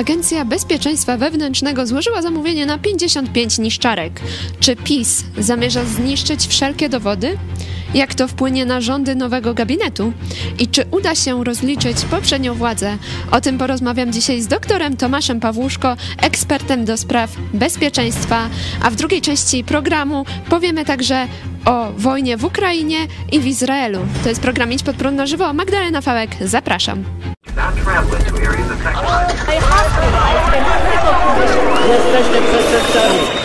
Agencja Bezpieczeństwa Wewnętrznego złożyła zamówienie na 55 niszczarek. Czy PiS zamierza zniszczyć wszelkie dowody? Jak to wpłynie na rządy nowego gabinetu? I czy uda się rozliczyć poprzednią władzę? O tym porozmawiam dzisiaj z doktorem Tomaszem Pawłuszko, ekspertem do spraw bezpieczeństwa, a w drugiej części programu powiemy także o wojnie w Ukrainie i w Izraelu. To jest program Idź pod prąd na żywo. Magdalena Fałek, zapraszam. Jesteście przestępcami.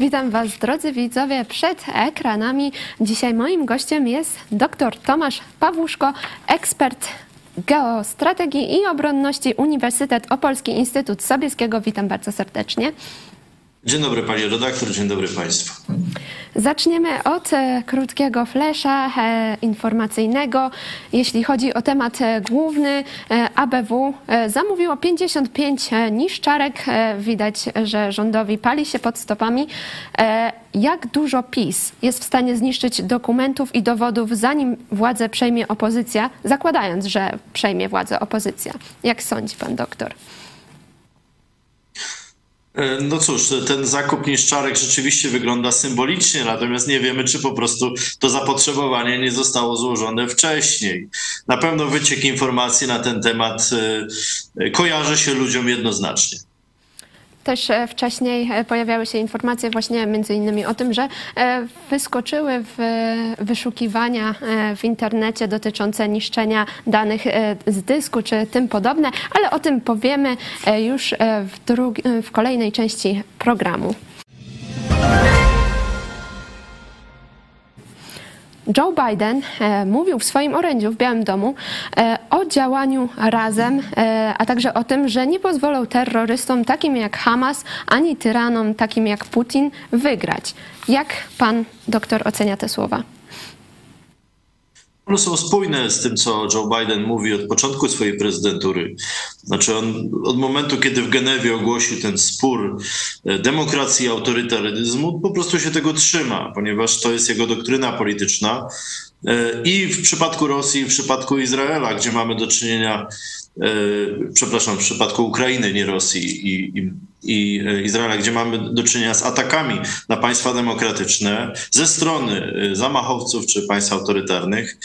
Witam Was, drodzy widzowie, przed ekranami. Dzisiaj moim gościem jest dr Tomasz Pawłuszko, ekspert geostrategii i obronności Uniwersytet Opolski Instytut Sobieskiego. Witam bardzo serdecznie. Dzień dobry panie redaktor, dzień dobry państwu. Zaczniemy od e, krótkiego flesza e, informacyjnego. Jeśli chodzi o temat e, główny, ABW zamówiło 55 niszczarek. Widać, że rządowi pali się pod stopami. Jak dużo PiS jest w stanie zniszczyć dokumentów i dowodów, zanim władzę przejmie opozycja, zakładając, że przejmie władzę opozycja? Jak sądzi pan doktor? E, no cóż, ten zakup niszczarek rzeczywiście wygląda symbolicznie, natomiast nie wiemy, czy po prostu to zapotrzebowanie nie zostało złożone wcześniej. Na pewno wyciek informacji na ten temat e, kojarzy się ludziom jednoznacznie. Też e, wcześniej e, pojawiały się informacje właśnie między innymi o tym, że e, wyskoczyły w wyszukiwania w internecie dotyczące niszczenia danych z dysku czy tym podobne, ale o tym powiemy już w, w kolejnej części programu. Joe Biden e, mówił w swoim orędziu w Białym Domu e, o działaniu razem, e, a także o tym, że nie pozwolą terrorystom takim jak Hamas, ani tyranom takim jak Putin wygrać. Jak pan doktor ocenia te słowa? One są spójne z tym, co Joe Biden mówi od początku swojej prezydentury. Znaczy on od momentu, kiedy w Genewie ogłosił ten spór e, demokracji i autorytaryzmu, po prostu się tego trzyma, ponieważ to jest jego doktryna polityczna. E, I w przypadku Rosji, i w przypadku Izraela, gdzie mamy do czynienia E, przepraszam, w przypadku Ukrainy, nie Rosji i, i, i, e, Izraela, gdzie mamy do czynienia z atakami na państwa demokratyczne ze strony e, zamachowców czy państw autorytarnych,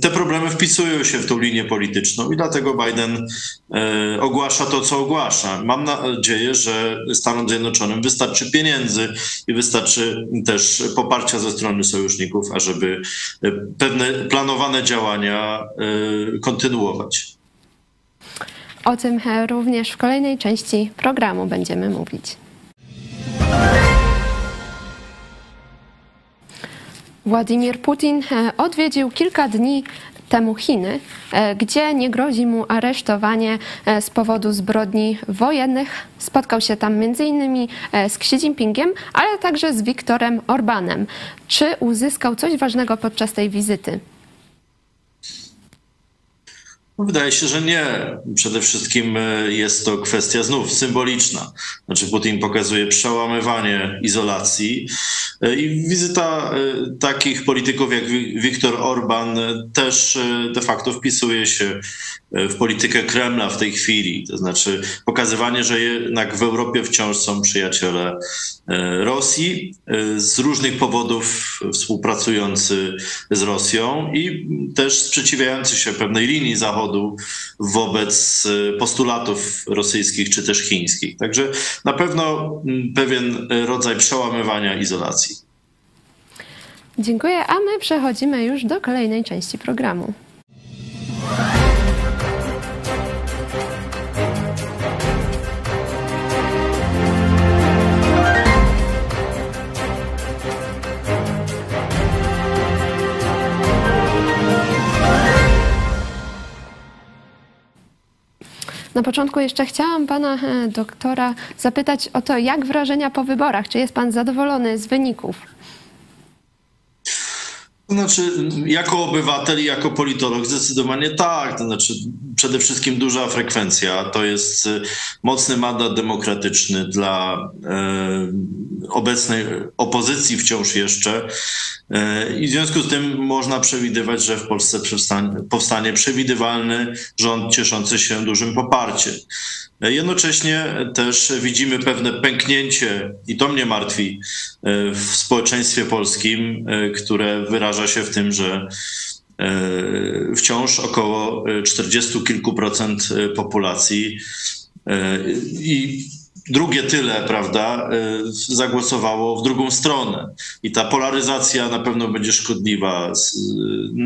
te problemy wpisują się w tą linię polityczną i dlatego Biden ogłasza to, co ogłasza. Mam nadzieję, że Stanom Zjednoczonym wystarczy pieniędzy i wystarczy też poparcia ze strony sojuszników, ażeby pewne planowane działania kontynuować. O tym również w kolejnej części programu będziemy mówić. Władimir Putin e, odwiedził kilka dni temu Chiny, e, gdzie nie grozi mu aresztowanie e, z powodu zbrodni wojennych. Spotkał się tam m.in. z Xi Jinpingiem, ale także z Viktorem Orbanem. Czy uzyskał coś ważnego podczas tej wizyty? No, wydaje się, że nie. Przede wszystkim e, jest to kwestia znów symboliczna. Znaczy Putin pokazuje przełamywanie izolacji e, i wizyta e, takich polityków jak Viktor Orban też de facto wpisuje się w politykę Kremla w tej chwili. To znaczy pokazywanie, że jednak w Europie wciąż są przyjaciele Rosji, z różnych powodów współpracujący z Rosją i też sprzeciwiający się pewnej linii Zachodu wobec postulatów rosyjskich czy też chińskich. Także na pewno pewien rodzaj przełamywania izolacji. Dziękuję, a my przechodzimy już do kolejnej części programu. Na początku jeszcze chciałam pana e, doktora zapytać o to, jak wrażenia po wyborach? Czy jest pan zadowolony z wyników? To znaczy, jako obywatel i jako politolog zdecydowanie tak. To znaczy, przede wszystkim duża frekwencja. To jest y, mocny mandat demokratyczny dla e, obecnej opozycji wciąż jeszcze. E, I w związku z tym można przewidywać, że w Polsce powstanie, przewidywalny rząd cieszący się dużym poparciem. Jednocześnie też widzimy pewne pęknięcie, i to mnie martwi, w społeczeństwie polskim, które wyraża się w tym, że wciąż około 40 kilku procent populacji i drugie tyle, prawda, zagłosowało w drugą stronę. I ta polaryzacja na pewno będzie szkodliwa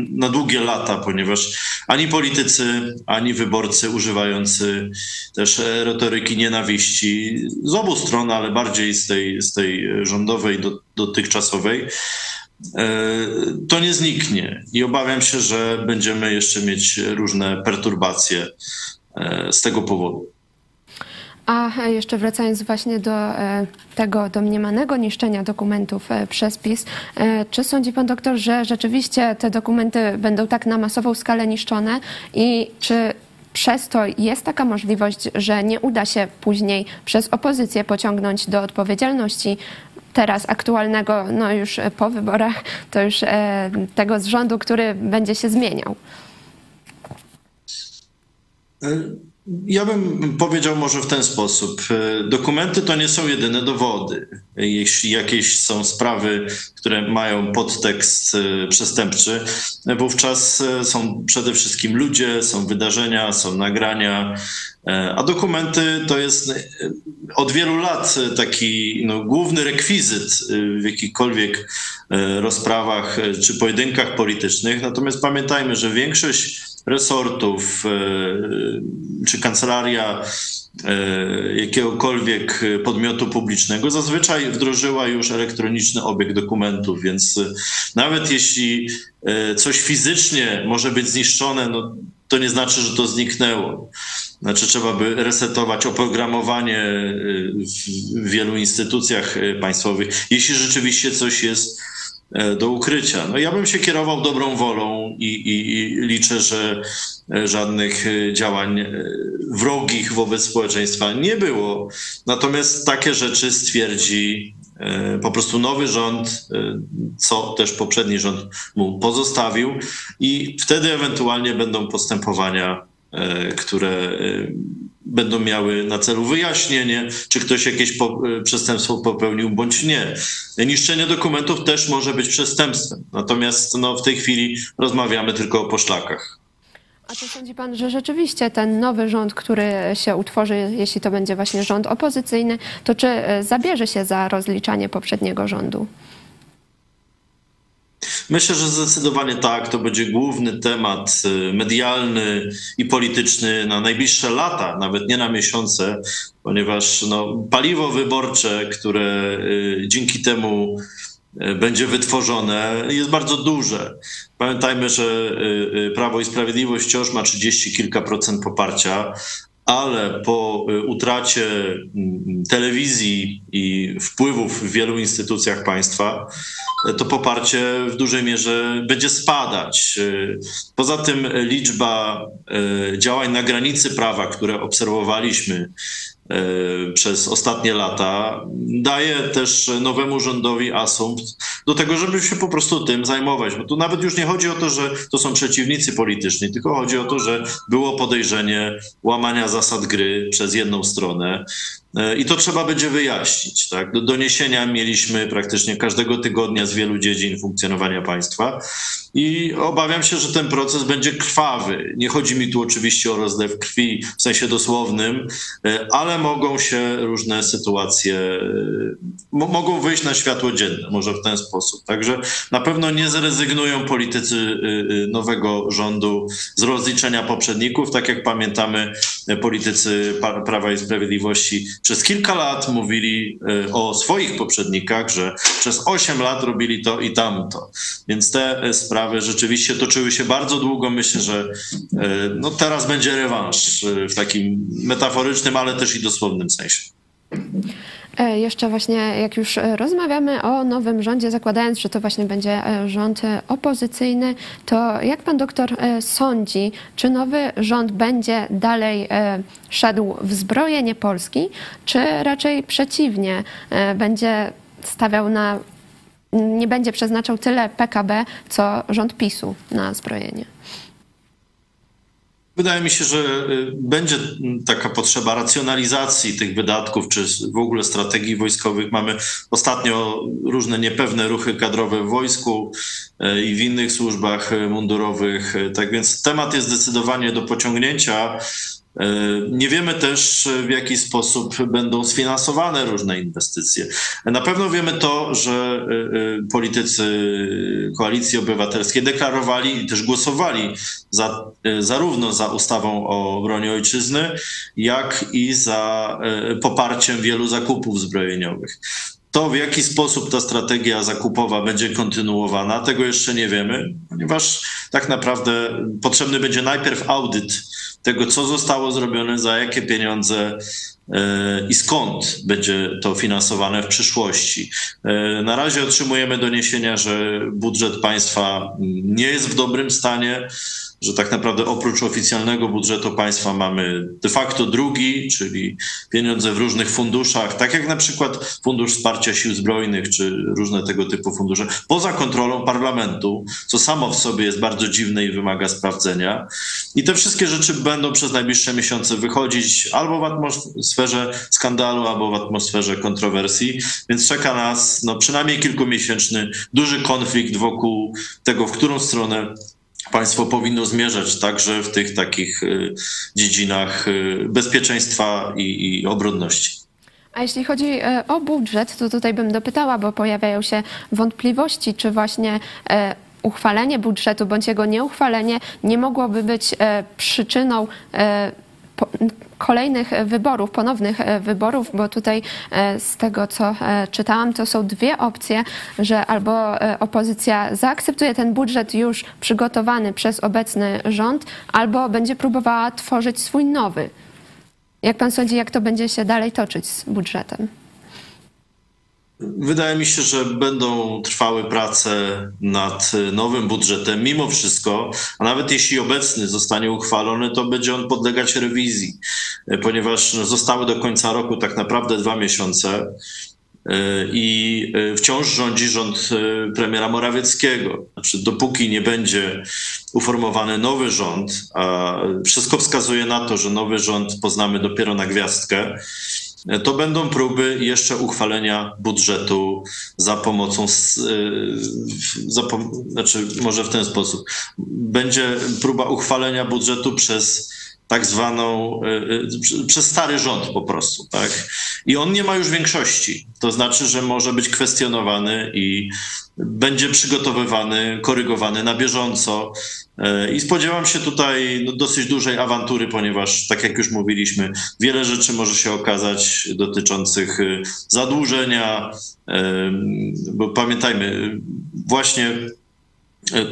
na długie lata, ponieważ ani politycy, ani wyborcy używający też retoryki nienawiści z obu stron, ale bardziej z tej, z tej rządowej, do, dotychczasowej, to nie zniknie. I obawiam się, że będziemy jeszcze mieć różne perturbacje y, z tego powodu. A jeszcze wracając właśnie do e, tego domniemanego niszczenia dokumentów e, przez PiS, e, czy sądzi pan doktor, że rzeczywiście te dokumenty będą tak na masową skalę niszczone i czy przez to jest taka możliwość, że nie uda się później przez opozycję pociągnąć do odpowiedzialności teraz aktualnego, no już po wyborach, to już tego z rządu, który będzie się zmieniał? Ja bym powiedział może w ten sposób. E, dokumenty to nie są jedyne dowody. Jeśli jakieś są sprawy, które mają podtekst e, przestępczy, wówczas e, są przede wszystkim ludzie, są wydarzenia, są nagrania, a dokumenty to jest od wielu lat taki no, główny rekwizyt w jakichkolwiek rozprawach czy pojedynkach politycznych. Natomiast pamiętajmy, że większość resortów e, czy kancelaria e, jakiegokolwiek podmiotu publicznego zazwyczaj wdrożyła już elektroniczny obieg dokumentów, więc nawet jeśli e, coś fizycznie może być zniszczone, no, to nie znaczy, że to zniknęło. Znaczy, trzeba by resetować oprogramowanie w wielu instytucjach państwowych, jeśli rzeczywiście coś jest E, do ukrycia. No ja bym się kierował dobrą wolą i, i, i liczę, że e, żadnych e, działań wrogich wobec społeczeństwa nie było. Natomiast takie rzeczy stwierdzi po prostu nowy rząd, co też poprzedni rząd mu pozostawił, i wtedy ewentualnie będą postępowania, które będą miały na celu wyjaśnienie, czy ktoś jakieś po, e, przestępstwo popełnił bądź nie. Niszczenie dokumentów też może być przestępstwem. Natomiast no, w tej chwili rozmawiamy tylko o poszlakach. A czy sądzi pan, że rzeczywiście ten nowy rząd, który się utworzy, jeśli to będzie właśnie rząd opozycyjny, to czy e, zabierze się za rozliczanie poprzedniego rządu? Myślę, że zdecydowanie tak. To będzie główny temat y, medialny i polityczny na najbliższe lata, nawet nie na miesiące, ponieważ no, paliwo wyborcze, które y, dzięki temu y, będzie wytworzone, jest bardzo duże. Pamiętajmy, że Prawo i Sprawiedliwość wciąż ma 30 kilka procent poparcia, ale po utracie mm, telewizji i wpływów w wielu instytucjach państwa, to poparcie w dużej mierze będzie spadać. Poza tym liczba e, działań na granicy prawa, które obserwowaliśmy e, przez ostatnie lata, daje też nowemu rządowi asumpt do tego, żeby się po prostu tym zajmować. Bo tu nawet już nie chodzi o to, że to są przeciwnicy polityczni, tylko chodzi o to, że było podejrzenie łamania zasad gry przez jedną stronę. E, I to trzeba będzie wyjaśnić. Tak? Do doniesienia mieliśmy praktycznie każdego tygodnia z wielu dziedzin funkcjonowania państwa i obawiam się, że ten proces będzie krwawy. Nie chodzi mi tu oczywiście o rozlew krwi w sensie dosłownym, e, ale mogą się różne sytuacje, e, mogą wyjść na światło dzienne, może w ten sposób. Także na pewno nie zrezygnują politycy nowego rządu z rozliczenia poprzedników. Tak jak pamiętamy, politycy Prawa i Sprawiedliwości przez kilka lat mówili o swoich poprzednikach, że przez 8 lat robili to i tamto. Więc te sprawy rzeczywiście toczyły się bardzo długo. Myślę, że no teraz będzie rewanż w takim metaforycznym, ale też i dosłownym sensie. E, jeszcze właśnie, jak już e, rozmawiamy o nowym rządzie, zakładając, że to właśnie będzie e, rząd opozycyjny, to jak pan doktor sądzi, czy nowy rząd będzie dalej szedł w zbrojenie Polski, czy raczej przeciwnie, będzie stawiał na, nie będzie przeznaczał tyle PKB, co rząd PiSu na zbrojenie? Wydaje mi się, że y, będzie taka potrzeba racjonalizacji tych wydatków, czy w ogóle strategii wojskowych. Mamy ostatnio różne niepewne ruchy kadrowe w wojsku y, i w innych służbach mundurowych. Tak więc temat jest zdecydowanie do pociągnięcia. E, nie wiemy też, w jaki sposób będą sfinansowane różne inwestycje. Na pewno wiemy to, że e, e, politycy Koalicji Obywatelskiej deklarowali i też głosowali za, zarówno za ustawą o broni ojczyzny, jak i za poparciem wielu zakupów zbrojeniowych. To, w jaki sposób ta strategia zakupowa będzie kontynuowana, tego jeszcze nie wiemy, ponieważ tak naprawdę potrzebny będzie najpierw audyt tego, co zostało zrobione, za jakie pieniądze e, i skąd będzie to finansowane w przyszłości. E, na razie otrzymujemy doniesienia, że budżet państwa nie jest w dobrym stanie że tak naprawdę oprócz oficjalnego budżetu państwa mamy de facto drugi, czyli pieniądze w różnych funduszach, tak jak na przykład Fundusz Wsparcia Sił Zbrojnych, czy różne tego typu fundusze, poza kontrolą parlamentu, co samo w sobie jest bardzo dziwne i wymaga sprawdzenia. I te wszystkie rzeczy będą przez najbliższe miesiące wychodzić albo w atmosferze skandalu, albo w atmosferze kontrowersji, więc czeka nas no, przynajmniej kilkumiesięczny duży konflikt wokół tego, w którą stronę państwo powinno zmierzać także w tych takich y, dziedzinach y, bezpieczeństwa i, i obronności. A jeśli chodzi e, o budżet, to tutaj bym dopytała, bo pojawiają się wątpliwości, czy właśnie e, uchwalenie budżetu bądź jego nieuchwalenie nie mogłoby być e, przyczyną kolejnych wyborów, ponownych e, wyborów, bo tutaj e, z tego, co e, czytałam, to są dwie opcje, że albo opozycja zaakceptuje ten budżet już przygotowany przez obecny rząd, albo będzie próbowała tworzyć swój nowy. Jak pan sądzi, jak to będzie się dalej toczyć z budżetem? Wydaje mi się, że będą trwały prace nad nowym budżetem. Mimo wszystko, a nawet jeśli obecny zostanie uchwalony, to będzie on podlegać rewizji, ponieważ zostały do końca roku tak naprawdę dwa miesiące i wciąż rządzi rząd premiera Morawieckiego. Znaczy, dopóki nie będzie uformowany nowy rząd, a wszystko wskazuje na to, że nowy rząd poznamy dopiero na gwiazdkę, to będą próby jeszcze uchwalenia budżetu za pomocą, e, za, znaczy może w ten sposób. Będzie próba uchwalenia budżetu przez tak zwaną, e, e, przez stary rząd po prostu, tak? I on nie ma już większości. To znaczy, że może być kwestionowany i będzie przygotowywany, korygowany na bieżąco. E, I spodziewam się tutaj no, dosyć dużej awantury, ponieważ, tak jak już mówiliśmy, wiele rzeczy może się okazać dotyczących zadłużenia, bo pamiętajmy, właśnie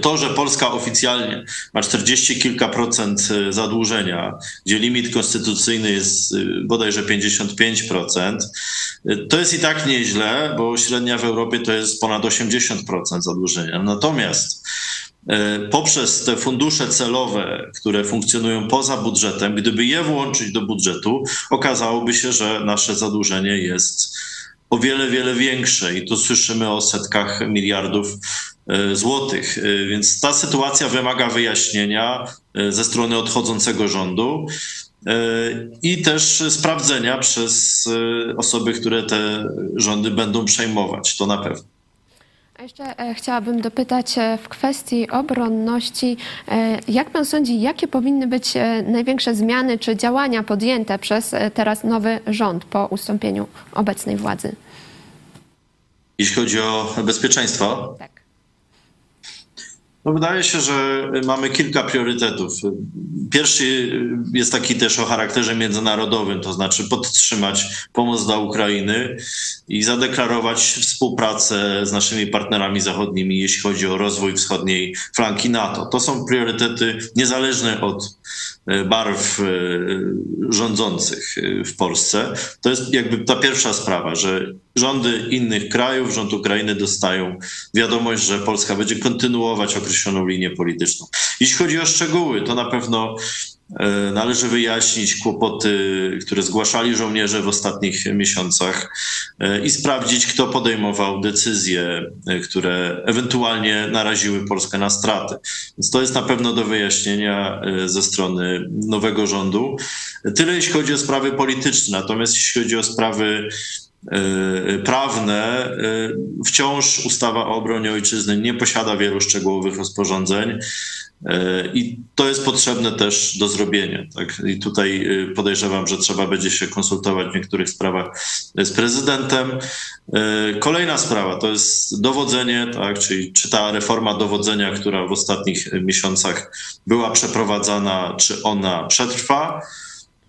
to, że Polska oficjalnie ma 40 kilka procent e, zadłużenia, gdzie limit konstytucyjny jest e, bodajże 55%, e, to jest i tak nieźle, bo średnia w Europie to jest ponad 80% zadłużenia. Natomiast poprzez te fundusze celowe, które funkcjonują poza budżetem, gdyby je włączyć do budżetu, okazałoby się, że nasze zadłużenie jest o wiele, wiele większe i tu słyszymy o setkach miliardów E, złotych. E, więc ta sytuacja wymaga wyjaśnienia e, ze strony odchodzącego rządu i też sprawdzenia przez osoby, które te rządy będą przejmować. To na pewno. A jeszcze chciałabym dopytać w kwestii obronności. Jak pan sądzi, jakie powinny być największe zmiany czy działania podjęte przez teraz nowy rząd po ustąpieniu obecnej władzy? Jeśli chodzi o bezpieczeństwo? Tak. No wydaje się, że mamy kilka priorytetów. Pierwszy jest taki też o charakterze międzynarodowym, to znaczy podtrzymać pomoc dla Ukrainy i zadeklarować współpracę z naszymi partnerami zachodnimi, jeśli chodzi o rozwój wschodniej flanki NATO. To są priorytety niezależne od e, barw e, rządzących e, w Polsce. To jest jakby ta pierwsza sprawa, że rządy innych krajów, rząd Ukrainy dostają wiadomość, że Polska będzie kontynuować określoną linię polityczną. Jeśli chodzi o szczegóły, to na pewno e, należy wyjaśnić kłopoty, które zgłaszali żołnierze w ostatnich miesiącach e, i sprawdzić, kto podejmował decyzje, e, które ewentualnie naraziły Polskę na straty. Więc to jest na pewno do wyjaśnienia ze strony nowego rządu. Tyle jeśli chodzi o sprawy polityczne, natomiast jeśli chodzi o sprawy prawne, wciąż ustawa o obronie ojczyzny nie posiada wielu szczegółowych rozporządzeń. E, I to jest potrzebne też do zrobienia. Tak? I tutaj y, podejrzewam, że trzeba będzie się konsultować w niektórych sprawach z prezydentem. Kolejna sprawa to jest dowodzenie, tak? czyli czy ta reforma dowodzenia, która w ostatnich miesiącach była przeprowadzana, czy ona przetrwa.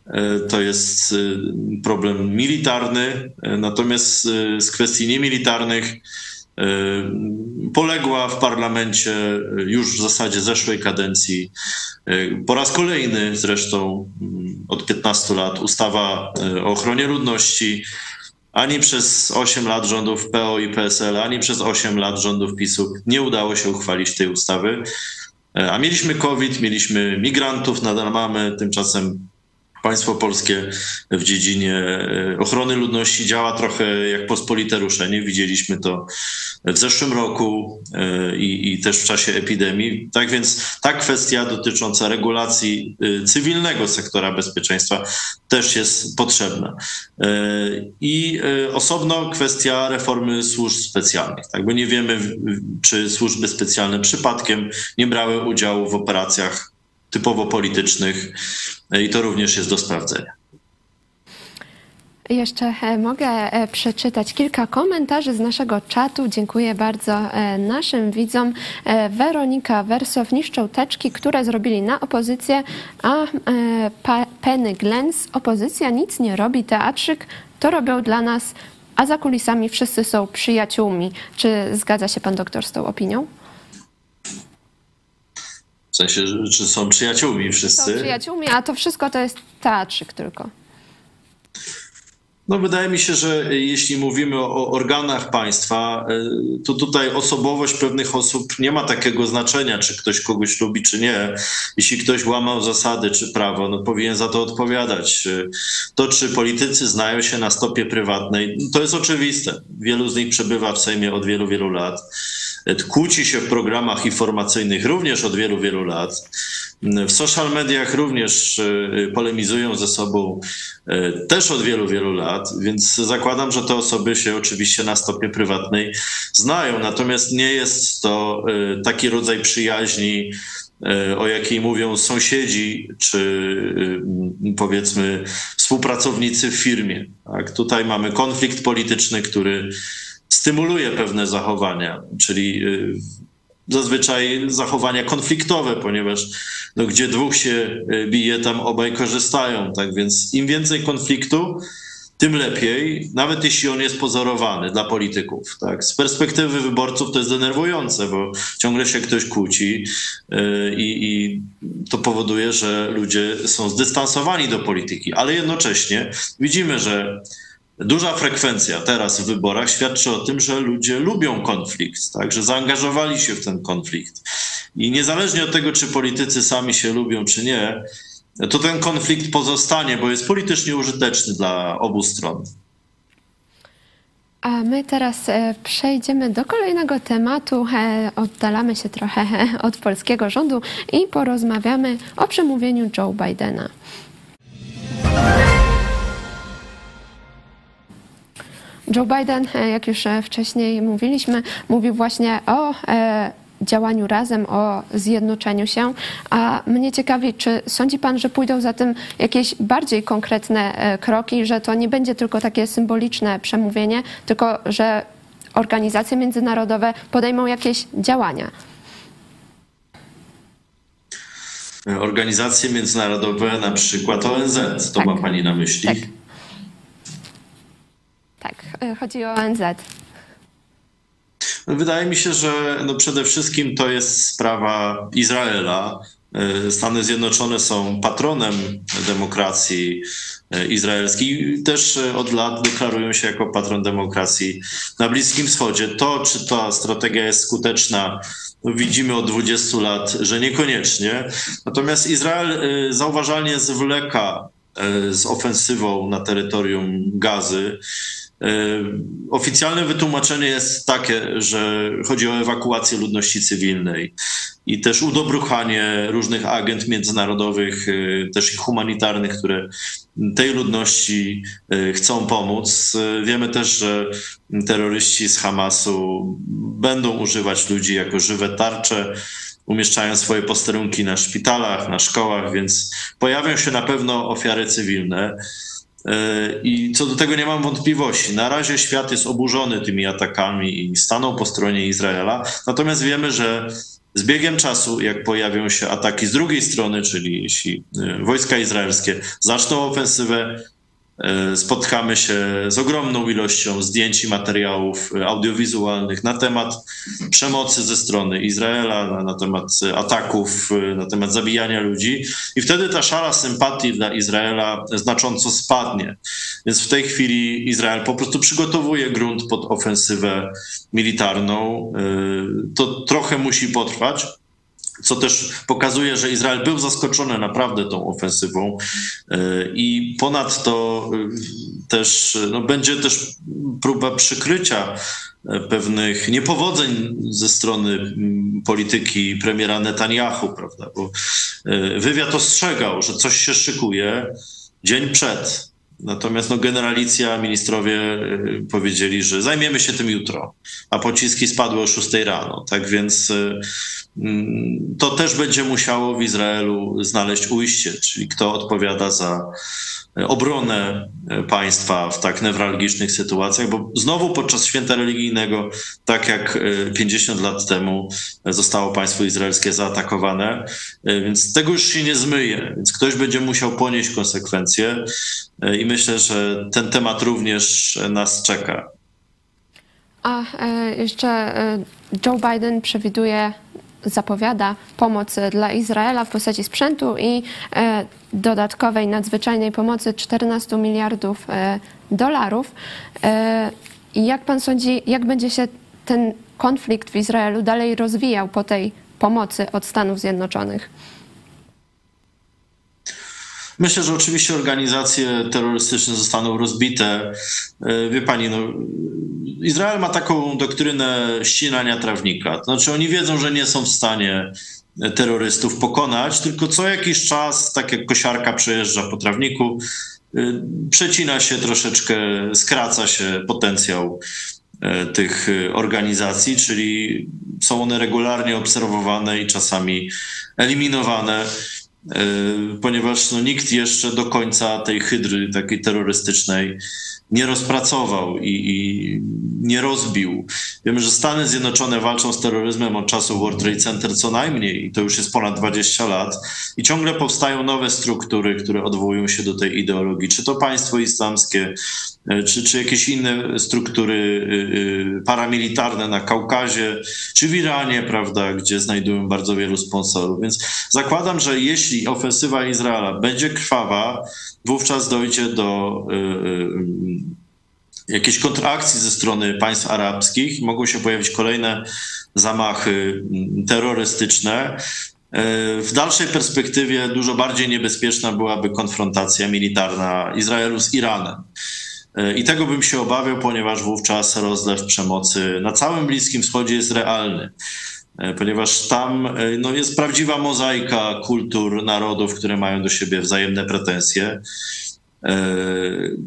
E, to jest y, problem militarny, natomiast z kwestii niemilitarnych poległa w parlamencie już w zasadzie zeszłej kadencji. Po raz kolejny zresztą od 15 lat ustawa o ochronie ludności. Ani przez 8 lat rządów PO i PSL, ani przez 8 lat rządów PiSu nie udało się uchwalić tej ustawy. A mieliśmy COVID, mieliśmy migrantów, nadal mamy, tymczasem państwo polskie w dziedzinie e, ochrony ludności działa trochę jak pospolite ruszenie. Widzieliśmy to w zeszłym roku e, i, i, też w czasie epidemii. Tak więc ta kwestia dotycząca regulacji e, cywilnego sektora bezpieczeństwa też jest potrzebna. I osobno kwestia reformy służb specjalnych. Tak, bo nie wiemy, czy służby specjalne przypadkiem nie brały udziału w operacjach typowo politycznych i to również jest do sprawdzenia. Jeszcze e, mogę e, przeczytać kilka komentarzy z naszego czatu. Dziękuję bardzo e, naszym widzom. Weronika Wersow niszczą teczki, które zrobili na opozycję, a Penny Glens, opozycja nic nie robi, teatrzyk to robią dla nas, a za kulisami wszyscy są przyjaciółmi. Czy zgadza się pan doktor z tą opinią? W sensie, czy są przyjaciółmi wszyscy? Są przyjaciółmi, a to wszystko to jest teatrzyk tylko. No, wydaje mi się, że jeśli mówimy o organach państwa, e, to tutaj osobowość pewnych osób nie ma takiego znaczenia, czy ktoś kogoś lubi, czy nie. Jeśli ktoś łamał zasady czy prawo, no powinien za to odpowiadać. E, to, czy politycy znają się na stopie prywatnej, to jest oczywiste. Wielu z nich przebywa w Sejmie od wielu, wielu lat kłóci się w programach informacyjnych również od wielu, wielu lat. W social mediach również e, polemizują ze sobą e, też od wielu, wielu lat, więc zakładam, że te osoby się oczywiście na stopie prywatnej znają. Natomiast nie jest to e, taki rodzaj przyjaźni, o jakiej mówią sąsiedzi czy powiedzmy współpracownicy w firmie. Tak? Tutaj mamy konflikt polityczny, który stymuluje pewne zachowania, czyli y, zazwyczaj zachowania konfliktowe, ponieważ no, gdzie dwóch się y, bije, tam obaj korzystają. Tak więc im więcej konfliktu, tym lepiej, nawet jeśli on jest pozorowany dla polityków. Tak? Z perspektywy wyborców to jest denerwujące, bo ciągle się ktoś kłóci yy, i to powoduje, że ludzie są zdystansowani do polityki, ale jednocześnie widzimy, że Duża frekwencja teraz w wyborach świadczy o tym, że ludzie lubią konflikt, tak, że zaangażowali się w ten konflikt. I niezależnie od tego, czy politycy sami się lubią, czy nie, to ten konflikt pozostanie, bo jest politycznie użyteczny dla obu stron. A my teraz e, przejdziemy do kolejnego tematu. E, oddalamy się trochę od polskiego rządu i porozmawiamy o przemówieniu Joe Bidena. Joe Biden, e, jak już e, wcześniej mówiliśmy, mówił właśnie o e, działaniu razem, o zjednoczeniu się. A mnie ciekawi, czy sądzi Pan, że pójdą za tym jakieś bardziej konkretne kroki, że to nie będzie tylko takie symboliczne przemówienie, tylko że organizacje międzynarodowe podejmą jakieś działania? organizacje międzynarodowe, na przykład ONZ. To tak. ma pani na myśli? Tak. Tak, chodzi o ONZ. Wydaje mi się, że no przede wszystkim to jest sprawa Izraela. E, Stany Zjednoczone są patronem demokracji e, izraelskiej. Też e, od lat deklarują się jako patron demokracji na Bliskim Wschodzie. To, czy ta strategia jest skuteczna, no widzimy od 20 lat, że niekoniecznie. Natomiast Izrael zauważalnie zwleka z ofensywą na terytorium Gazy. E, oficjalne wytłumaczenie jest takie, że chodzi o ewakuację ludności cywilnej i też udobruchanie różnych agent międzynarodowych, e, też i humanitarnych, które tej ludności e, chcą pomóc. Wiemy też, że terroryści z Hamasu będą używać ludzi jako żywe tarcze umieszczają swoje posterunki na szpitalach, na szkołach, więc pojawią się na pewno ofiary cywilne. I co do tego nie mam wątpliwości. Na razie świat jest oburzony tymi atakami i stanął po stronie Izraela. Natomiast wiemy, że z biegiem czasu, jak pojawią się ataki z drugiej strony, czyli jeśli e, wojska izraelskie zaczną ofensywę, spotkamy się z ogromną ilością zdjęć i materiałów e, audiowizualnych na temat przemocy ze strony Izraela, na, temat ataków, e, na temat zabijania ludzi. I wtedy ta szala sympatii dla Izraela znacząco spadnie. Więc w tej chwili Izrael po prostu przygotowuje grunt pod ofensywę militarną. To trochę musi potrwać co też pokazuje, że Izrael był zaskoczony naprawdę tą ofensywą e, i ponadto e, też no, będzie też próba przykrycia e, pewnych niepowodzeń ze strony polityki premiera Netanyahu, prawda? Bo wywiad ostrzegał, że coś się szykuje dzień przed Natomiast no, generalicja, ministrowie powiedzieli, że zajmiemy się tym jutro, a pociski spadły o 6 rano. Tak więc mm, to też będzie musiało w Izraelu znaleźć ujście, czyli kto odpowiada za obronę państwa w tak newralgicznych sytuacjach, bo znowu podczas święta religijnego, tak jak 50 lat temu, zostało państwo izraelskie zaatakowane, więc tego już się nie zmyje, więc ktoś będzie musiał ponieść konsekwencje i myślę, że ten temat również nas czeka. A e, jeszcze e, Joe Biden przewiduje zapowiada pomoc dla Izraela w postaci sprzętu i e, dodatkowej nadzwyczajnej pomocy 14 miliardów e, dolarów. E, jak pan sądzi, jak będzie się ten konflikt w Izraelu dalej rozwijał po tej pomocy od Stanów Zjednoczonych? Myślę, że oczywiście organizacje terrorystyczne zostaną rozbite. Wie pani, no, Izrael ma taką doktrynę ścinania trawnika. To znaczy oni wiedzą, że nie są w stanie terrorystów pokonać, tylko co jakiś czas, tak jak kosiarka przejeżdża po trawniku, y, przecina się troszeczkę, skraca się potencjał tych organizacji, czyli są one regularnie obserwowane i czasami eliminowane, ponieważ no, nikt jeszcze do końca tej hydry takiej terrorystycznej nie rozpracował i, i, nie rozbił. Wiemy, że Stany Zjednoczone walczą z terroryzmem od czasów World Trade Center co najmniej i to już jest ponad 20 lat i ciągle powstają nowe struktury, które odwołują się do tej ideologii. Czy to państwo islamskie, e, czy, czy jakieś inne struktury e, e, paramilitarne na Kaukazie, czy w Iranie, prawda, gdzie znajdują bardzo wielu sponsorów. Więc zakładam, że jeśli ofensywa Izraela będzie krwawa, wówczas dojdzie do jakiejś kontrakcji ze strony państw arabskich, mogą się pojawić kolejne zamachy mm, terrorystyczne. E, w dalszej perspektywie dużo bardziej niebezpieczna byłaby konfrontacja militarna Izraelu z Iranem. E, I tego bym się obawiał, ponieważ wówczas rozlew przemocy na całym Bliskim Wschodzie jest realny e, ponieważ tam no, jest prawdziwa mozaika kultur, narodów, które mają do siebie wzajemne pretensje. E,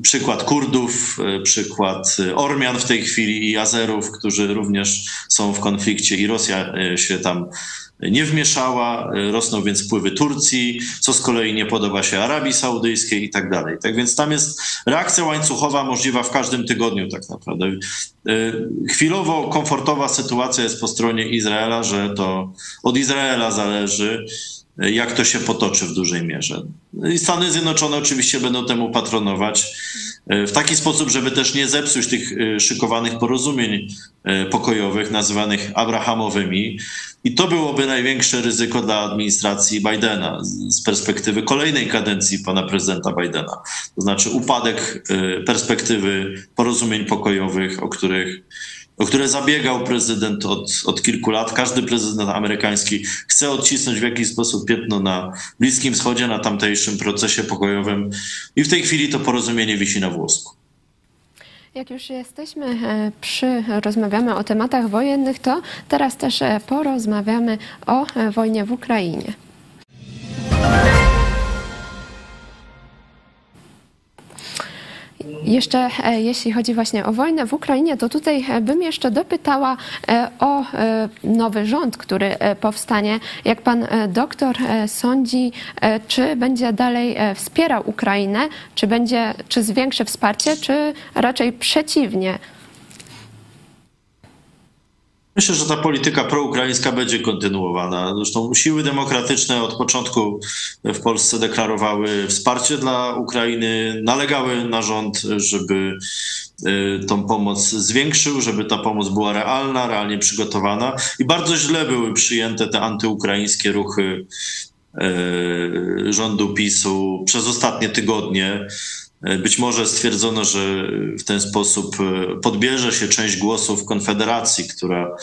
przykład Kurdów, e, przykład Ormian w tej chwili i Azerów, którzy również są w konflikcie i Rosja e, się tam nie wmieszała, rosną więc wpływy Turcji, co z kolei nie podoba się Arabii Saudyjskiej i tak dalej. Tak więc tam jest reakcja łańcuchowa możliwa w każdym tygodniu tak naprawdę. Chwilowo komfortowa sytuacja jest po stronie Izraela, że to od Izraela zależy, jak to się potoczy w dużej mierze. I Stany Zjednoczone oczywiście będą temu patronować w taki sposób, żeby też nie zepsuć tych szykowanych porozumień pokojowych, nazywanych abrahamowymi. I to byłoby największe ryzyko dla administracji Bidena z perspektywy kolejnej kadencji pana prezydenta Bidena. To znaczy upadek perspektywy porozumień pokojowych, o których o które zabiegał prezydent od, od kilku lat. Każdy prezydent amerykański chce odcisnąć w jakiś sposób piętno na Bliskim Wschodzie, na tamtejszym procesie pokojowym i w tej chwili to porozumienie wisi na włosku. Jak już jesteśmy e, przy, rozmawiamy o tematach wojennych, to teraz też e, porozmawiamy o e, wojnie w Ukrainie. Jeszcze e, jeśli chodzi właśnie o wojnę w Ukrainie, to tutaj e, bym jeszcze dopytała e, o nowy rząd, który powstanie. Jak pan doktor sądzi, czy będzie dalej wspierał Ukrainę, czy będzie, czy zwiększy wsparcie, czy raczej przeciwnie? Myślę, że ta polityka proukraińska będzie kontynuowana. Zresztą siły demokratyczne od początku w Polsce deklarowały wsparcie dla Ukrainy, nalegały na rząd, żeby y, tą pomoc zwiększył, żeby ta pomoc była realna, realnie przygotowana. I bardzo źle były przyjęte te antyukraińskie ruchy y, rządu PiSu przez ostatnie tygodnie. E, być może stwierdzono, że w ten sposób e, podbierze się część głosów Konfederacji, która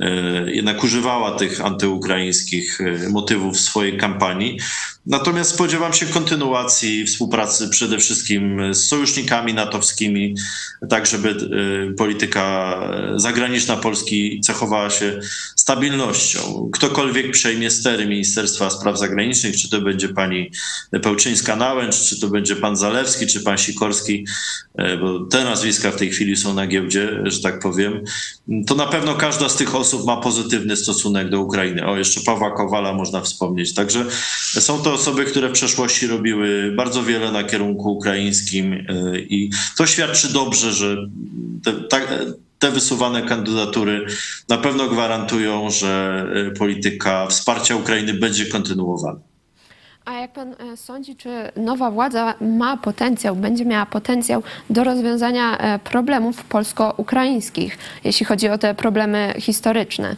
e, jednak używała tych antyukraińskich motywów w swojej kampanii. Natomiast spodziewam się kontynuacji współpracy przede wszystkim z sojusznikami natowskimi, tak żeby polityka zagraniczna Polski cechowała się stabilnością. Ktokolwiek przejmie stery Ministerstwa Spraw Zagranicznych, czy to będzie pani Pełczyńska-Nałęcz, czy to będzie pan Zalewski, czy pan Sikorski, e, bo te nazwiska w tej chwili są na giełdzie, że tak powiem, to na pewno każda z tych osób ma pozytywny stosunek do Ukrainy. O, jeszcze Pawła Kowala można wspomnieć. Także są to osoby, które w przeszłości robiły bardzo wiele na kierunku ukraińskim e, i to świadczy dobrze, że te, tak, te wysuwane kandydatury na pewno gwarantują, że e, polityka wsparcia Ukrainy będzie kontynuowana. A jak pan e, sądzi, czy nowa władza ma potencjał, będzie miała potencjał do rozwiązania e, problemów polsko-ukraińskich, jeśli chodzi o te problemy historyczne?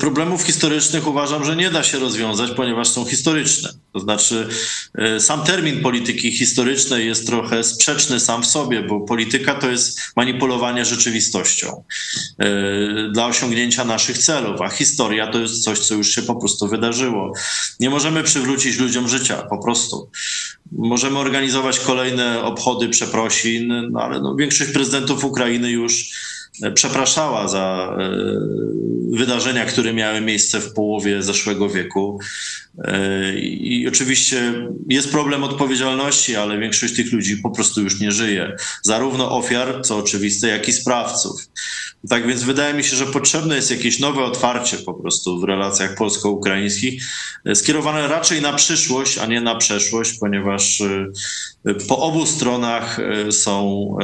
Problemów historycznych uważam, że nie da się rozwiązać, ponieważ są historyczne. To znaczy, e, sam termin polityki historycznej jest trochę sprzeczny sam w sobie, bo polityka to jest manipulowanie rzeczywistością e, dla osiągnięcia naszych celów, a historia to jest coś, co już się po prostu wydarzyło. Nie możemy przywrócić ludziom życia, po prostu. Możemy organizować kolejne obchody przeprosin, no ale no, większość prezydentów Ukrainy już przepraszała za e, wydarzenia, które miały miejsce w połowie zeszłego wieku. E, I oczywiście jest problem odpowiedzialności, ale większość tych ludzi po prostu już nie żyje. Zarówno ofiar, co oczywiste, jak i sprawców. Tak więc wydaje mi się, że potrzebne jest jakieś nowe otwarcie po prostu w relacjach polsko-ukraińskich, e, skierowane raczej na przyszłość, a nie na przeszłość, ponieważ e, po obu stronach są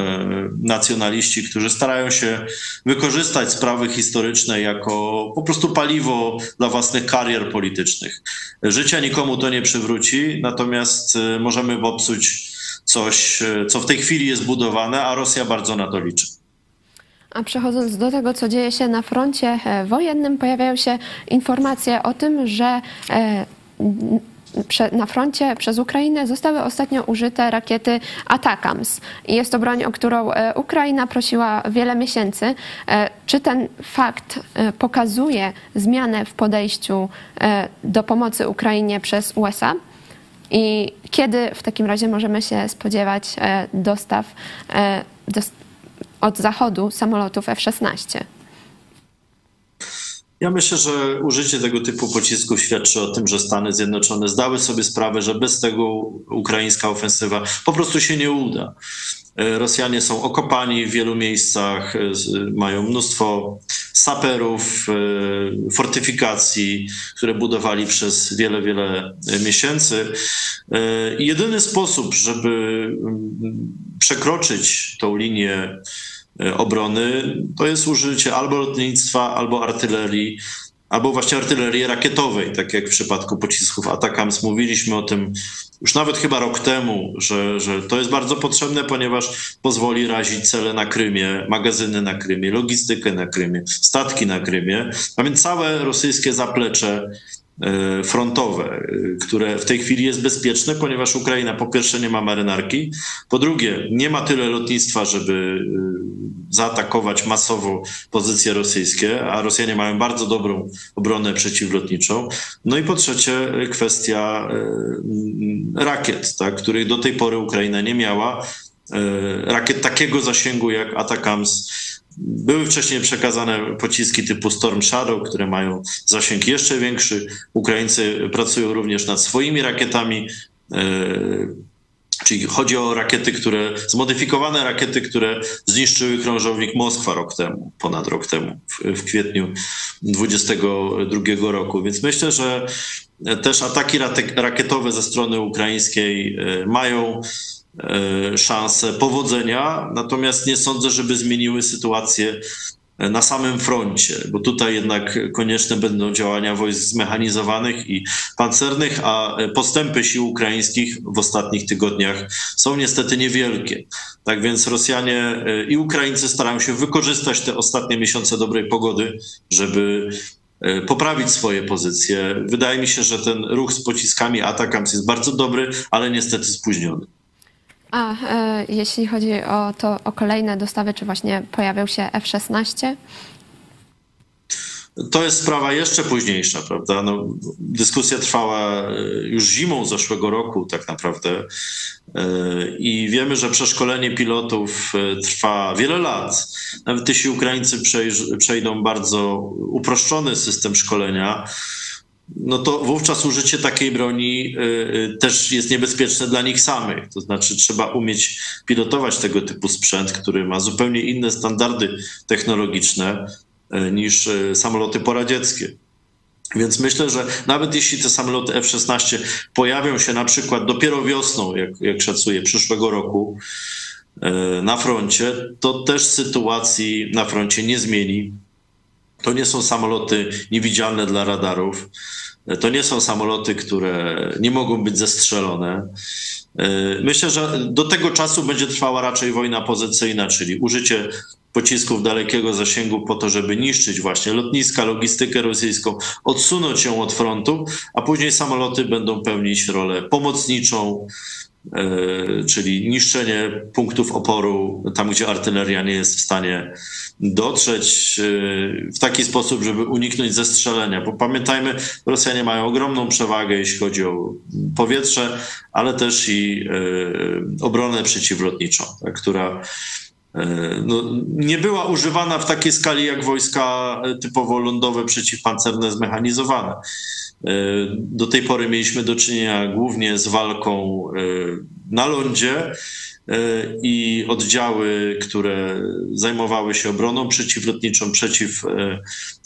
nacjonaliści, którzy starają się wykorzystać sprawy historyczne jako po prostu paliwo dla własnych karier politycznych. Życia nikomu to nie przywróci, natomiast y, możemy popsuć coś, y, co w tej chwili jest budowane, a Rosja bardzo na to liczy. A przechodząc do tego, co dzieje się na froncie e, wojennym, pojawiają się informacje o tym, że e, na froncie przez Ukrainę zostały ostatnio użyte rakiety Atakams. Jest to broń, o którą e, Ukraina prosiła wiele miesięcy. E, czy ten fakt e, pokazuje zmianę w podejściu do pomocy Ukrainie przez USA? I kiedy w takim razie możemy się spodziewać dostaw od Zachodu samolotów F-16? Ja myślę, że użycie tego typu pocisków świadczy o tym, że Stany Zjednoczone zdały sobie sprawę, że bez tego ukraińska ofensywa po prostu się nie uda. E, Rosjanie są okopani w wielu miejscach, e, mają mnóstwo saperów, e, fortyfikacji, które budowali przez wiele, wiele miesięcy. Jedyny sposób, żeby mm, przekroczyć tą linię obrony, to jest użycie albo lotnictwa, albo artylerii. albo właśnie artylerii rakietowej, tak jak w przypadku pocisków Atakams. Mówiliśmy o tym już nawet chyba rok temu, że, że to jest bardzo potrzebne, ponieważ pozwoli razić cele na Krymie, magazyny na Krymie, logistykę na Krymie, statki na Krymie, a więc całe rosyjskie zaplecze E, frontowe, e, które w tej chwili jest bezpieczne, ponieważ Ukraina po pierwsze nie ma marynarki, po drugie nie ma tyle lotnictwa, żeby e, zaatakować masowo pozycje rosyjskie, a Rosjanie mają bardzo dobrą obronę przeciwlotniczą. No i po trzecie kwestia rakiet, tak, których do tej pory Ukraina nie miała. Rakiet takiego zasięgu jak Atakams były wcześniej przekazane pociski typu Storm Shadow, które mają zasięg jeszcze większy. Ukraińcy pracują również nad swoimi rakietami. E, czyli chodzi o rakiety, które, zmodyfikowane rakiety, które zniszczyły krążownik Moskwa rok temu, ponad rok temu, w, w kwietniu 2022 roku. Więc myślę, że też ataki rakietowe ze strony ukraińskiej e, mają E, szanse powodzenia, natomiast nie sądzę, żeby zmieniły sytuację na samym froncie, bo tutaj jednak konieczne będą działania wojsk zmechanizowanych i pancernych, a postępy sił ukraińskich w ostatnich tygodniach są niestety niewielkie. Tak więc Rosjanie e, i Ukraińcy starają się wykorzystać te ostatnie miesiące dobrej pogody, żeby e, poprawić swoje pozycje. Wydaje mi się, że ten ruch z pociskami Atakams jest bardzo dobry, ale niestety spóźniony. A e, jeśli chodzi o to, o kolejne dostawy, czy właśnie pojawiał się F-16? To jest sprawa jeszcze późniejsza, prawda? No, dyskusja trwała e, już zimą zeszłego roku, tak naprawdę. E, I wiemy, że przeszkolenie pilotów e, trwa wiele lat. Nawet jeśli Ukraińcy przejdą bardzo uproszczony system szkolenia, no to wówczas użycie takiej broni y, y, też jest niebezpieczne dla nich samych. To znaczy trzeba umieć pilotować tego typu sprzęt, który ma zupełnie inne standardy technologiczne y, niż samoloty poradzieckie. Więc myślę, że nawet jeśli te samoloty F-16 pojawią się na przykład dopiero wiosną, jak, jak szacuję, przyszłego roku na froncie, to też sytuacji na froncie nie zmieni to nie są samoloty niewidzialne dla radarów. To nie są samoloty, które nie mogą być zestrzelone. Myślę, że do tego czasu będzie trwała raczej wojna pozycyjna, czyli użycie pocisków dalekiego zasięgu po to, żeby niszczyć właśnie lotniska, logistykę rosyjską, odsunąć ją od frontu, a później samoloty będą pełnić rolę pomocniczą, E, czyli niszczenie punktów oporu tam, gdzie artyleria nie jest w stanie dotrzeć e, w taki sposób, żeby uniknąć zestrzelenia. Bo pamiętajmy, Rosjanie mają ogromną przewagę, jeśli chodzi o powietrze, ale też i e, obronę przeciwlotniczą, która no, nie była używana w takiej skali jak wojska typowo lądowe, przeciwpancerne, zmechanizowane. E, do tej pory mieliśmy do czynienia głównie z walką e, na lądzie e, i oddziały, które zajmowały się obroną przeciwlotniczą przeciw,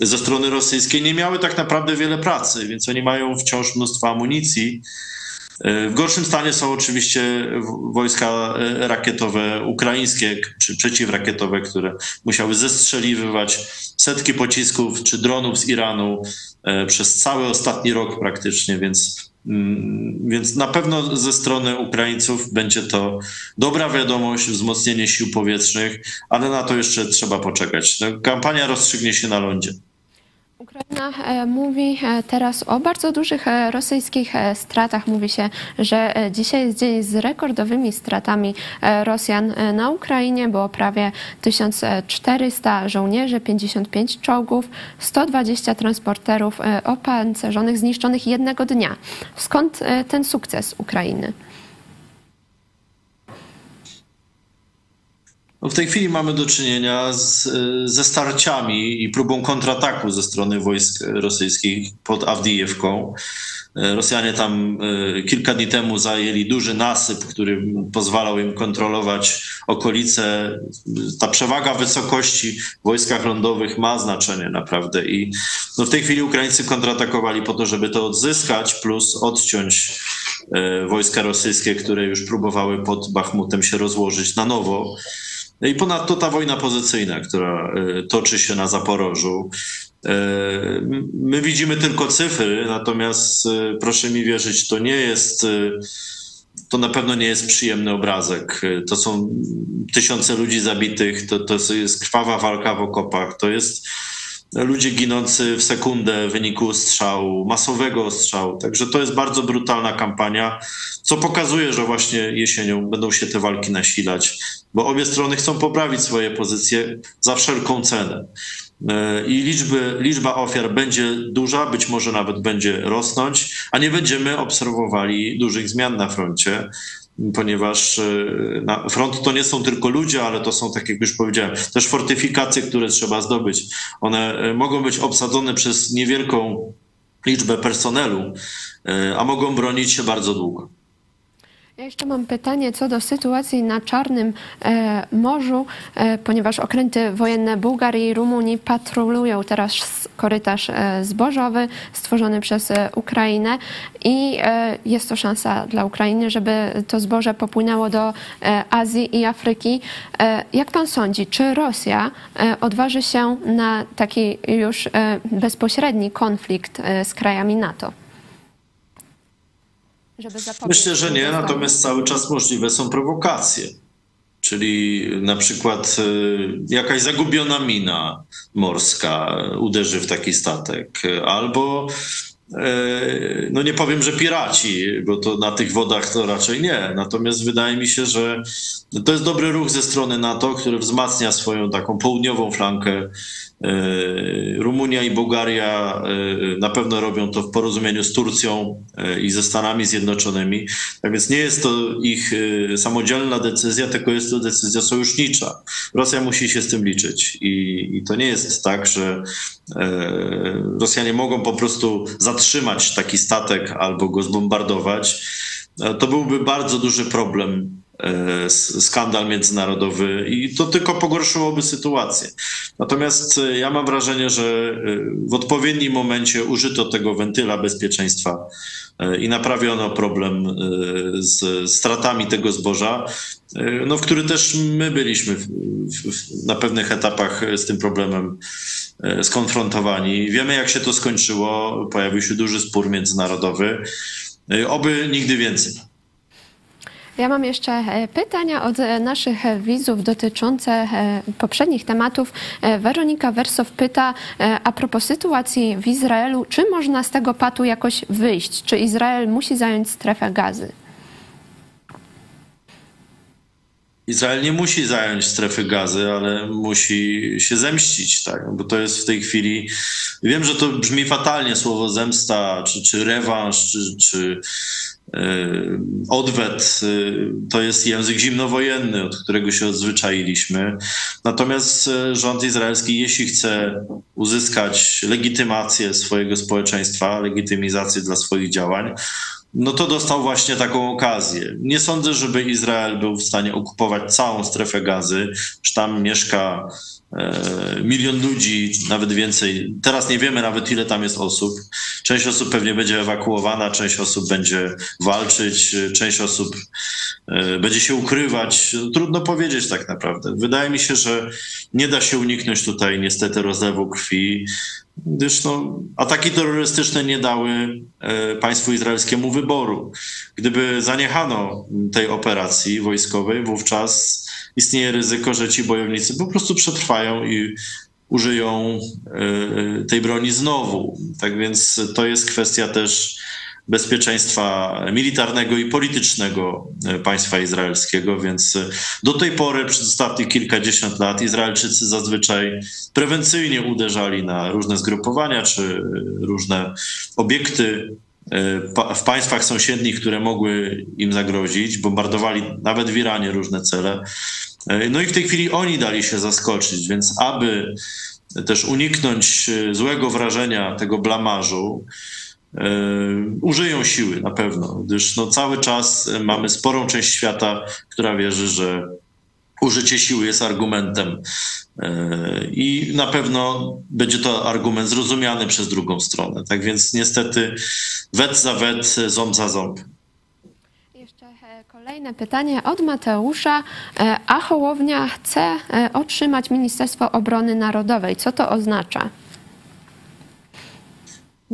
ze strony rosyjskiej, nie miały tak naprawdę wiele pracy, więc oni mają wciąż mnóstwo amunicji. W gorszym stanie są oczywiście wojska rakietowe ukraińskie czy przeciwrakietowe, które musiały zestrzeliwywać setki pocisków czy dronów z Iranu przez cały ostatni rok praktycznie, więc, mm, więc na pewno ze strony Ukraińców będzie to dobra wiadomość, wzmocnienie sił powietrznych, ale na to jeszcze trzeba poczekać. No, kampania rozstrzygnie się na lądzie. Ukraina e, mówi e, teraz o bardzo dużych e, rosyjskich stratach. Mówi się, że dzisiaj jest dzień z rekordowymi stratami Rosjan na Ukrainie. Było prawie 1400 żołnierzy, 55 czołgów, 120 transporterów opancerzonych zniszczonych jednego dnia. Skąd ten sukces Ukrainy? No w tej chwili mamy do czynienia z, ze starciami i próbą kontrataku ze strony wojsk rosyjskich pod Awdijewką. Rosjanie tam e, kilka dni temu zajęli duży nasyp, który pozwalał im kontrolować okolice. Ta przewaga wysokości w wojskach lądowych ma znaczenie naprawdę. I no w tej chwili Ukraińcy kontratakowali po to, żeby to odzyskać, plus odciąć e, wojska rosyjskie, które już próbowały pod Bachmutem się rozłożyć na nowo. I ponadto ta wojna pozycyjna, która y, toczy się na Zaporożu. My widzimy tylko cyfry, natomiast proszę mi wierzyć, to nie jest to na pewno nie jest przyjemny obrazek. To są tysiące ludzi zabitych, to, to jest krwawa walka w okopach, to jest ludzie ginący w sekundę w wyniku strzału, masowego strzału. Także to jest bardzo brutalna kampania, co pokazuje, że właśnie jesienią będą się te walki nasilać, bo obie strony chcą poprawić swoje pozycje za wszelką cenę. E, I liczby, liczba ofiar będzie duża, być może nawet będzie rosnąć, a nie będziemy obserwowali dużych zmian na froncie ponieważ e, front to nie są tylko ludzie, ale to są, tak jak już powiedziałem, też fortyfikacje, które trzeba zdobyć. One e, mogą być obsadzone przez niewielką liczbę personelu, e, a mogą bronić się bardzo długo. Ja jeszcze mam pytanie co do sytuacji na Czarnym e, Morzu, e, ponieważ okręty wojenne Bułgarii i Rumunii patrolują teraz korytarz e, zbożowy stworzony przez Ukrainę i jest to szansa dla Ukrainy, żeby to zboże popłynęło do Azji i Afryki. Jak pan sądzi, czy Rosja odważy się na taki już bezpośredni konflikt z krajami NATO? Myślę, że nie, natomiast cały czas możliwe są prowokacje. Czyli na przykład y, jakaś zagubiona mina morska uderzy w taki statek, albo y, no nie powiem, że piraci, bo to na tych wodach to raczej nie. Natomiast wydaje mi się, że to jest dobry ruch ze strony NATO, który wzmacnia swoją taką południową flankę E, Rumunia i Bułgaria e, na pewno robią to w porozumieniu z Turcją e, i ze Stanami Zjednoczonymi. Tak więc nie jest to ich samodzielna decyzja, tylko jest to decyzja sojusznicza. Rosja musi się z tym liczyć. I, i to nie jest tak, że Rosjanie mogą po prostu zatrzymać taki statek albo go zbombardować. To byłby bardzo duży problem skandal międzynarodowy i to tylko pogorszyłoby sytuację. Natomiast e, ja mam wrażenie, że e, w odpowiednim momencie użyto tego wentyla bezpieczeństwa i naprawiono problem z stratami tego zboża, no, w który też my byliśmy w, w, na pewnych etapach z tym problemem skonfrontowani. Wiemy, jak się to skończyło. Pojawił się duży spór międzynarodowy. Oby nigdy więcej. Ja mam jeszcze e, pytania od e, naszych widzów dotyczące e, poprzednich tematów. Weronika Wersow pyta a propos sytuacji w Izraelu, czy można z tego patu jakoś wyjść? Czy Izrael musi zająć strefę gazy? Izrael nie musi zająć strefy gazy, ale musi się zemścić, tak? bo to jest w tej chwili. Wiem, że to brzmi fatalnie słowo zemsta, czy, czy rewanż, czy, czy odwet e, to jest język zimnowojenny, od którego się odzwyczailiśmy. Natomiast e, rząd izraelski, jeśli chce uzyskać legitymację swojego społeczeństwa, legitymizację dla swoich działań, no to dostał właśnie taką okazję. Nie sądzę, żeby Izrael był w stanie okupować całą strefę gazy, że tam mieszka milion ludzi, nawet więcej. Teraz nie wiemy nawet, ile tam jest osób. Część osób pewnie będzie ewakuowana, część osób będzie walczyć, część osób e, będzie się ukrywać. Trudno powiedzieć tak naprawdę. Wydaje mi się, że nie da się uniknąć tutaj niestety rozlewu krwi, gdyż no, ataki terrorystyczne nie dały e, państwu izraelskiemu wyboru. Gdyby zaniechano tej operacji wojskowej, wówczas istnieje ryzyko, że ci bojownicy po prostu przetrwają i użyją e, tej broni znowu. Tak więc to jest kwestia też bezpieczeństwa militarnego i politycznego e, państwa izraelskiego, więc do tej pory, przez ostatnich kilkadziesiąt lat, Izraelczycy zazwyczaj prewencyjnie uderzali na różne zgrupowania czy różne obiekty e, w państwach sąsiednich, które mogły im zagrozić, bombardowali nawet w Iranie różne cele. E, no i w tej chwili oni dali się zaskoczyć, więc aby też uniknąć e, złego wrażenia tego blamażu, e, użyją siły na pewno, gdyż no cały czas mamy sporą część świata, która wierzy, że użycie siły jest argumentem i na pewno będzie to argument zrozumiany przez drugą stronę. Tak więc niestety wet za wet, ząb za ząb. Kolejne pytanie od Mateusza. E, a Hołownia chce e, otrzymać Ministerstwo Obrony Narodowej. Co to oznacza?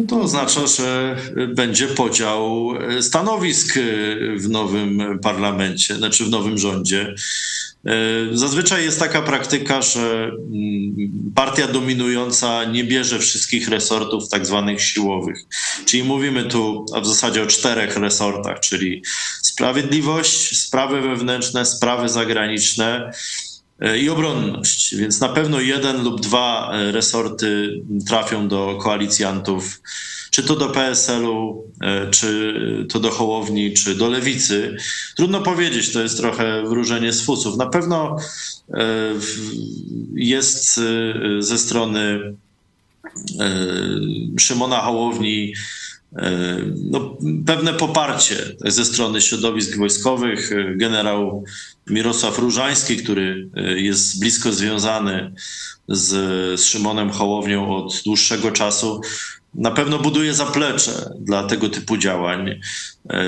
To oznacza, że będzie podział stanowisk w nowym parlamencie, znaczy w nowym rządzie. Zazwyczaj jest taka praktyka, że mm, partia dominująca nie bierze wszystkich resortów tak zwanych siłowych. Czyli mówimy tu w zasadzie o czterech resortach, czyli sprawiedliwość, sprawy wewnętrzne, sprawy zagraniczne e, i obronność. Więc na pewno jeden lub dwa e, resorty trafią do koalicjantów czy to do PSL-u, e, czy to do Hołowni, czy do Lewicy. Trudno powiedzieć, to jest trochę wróżenie z fusów. Na pewno e, jest e, ze strony Szymona Hołowni no, pewne poparcie ze strony środowisk wojskowych. Generał Mirosław Różański, który jest blisko związany z, z Szymonem Hołownią od dłuższego czasu, na pewno buduje zaplecze dla tego typu działań. E,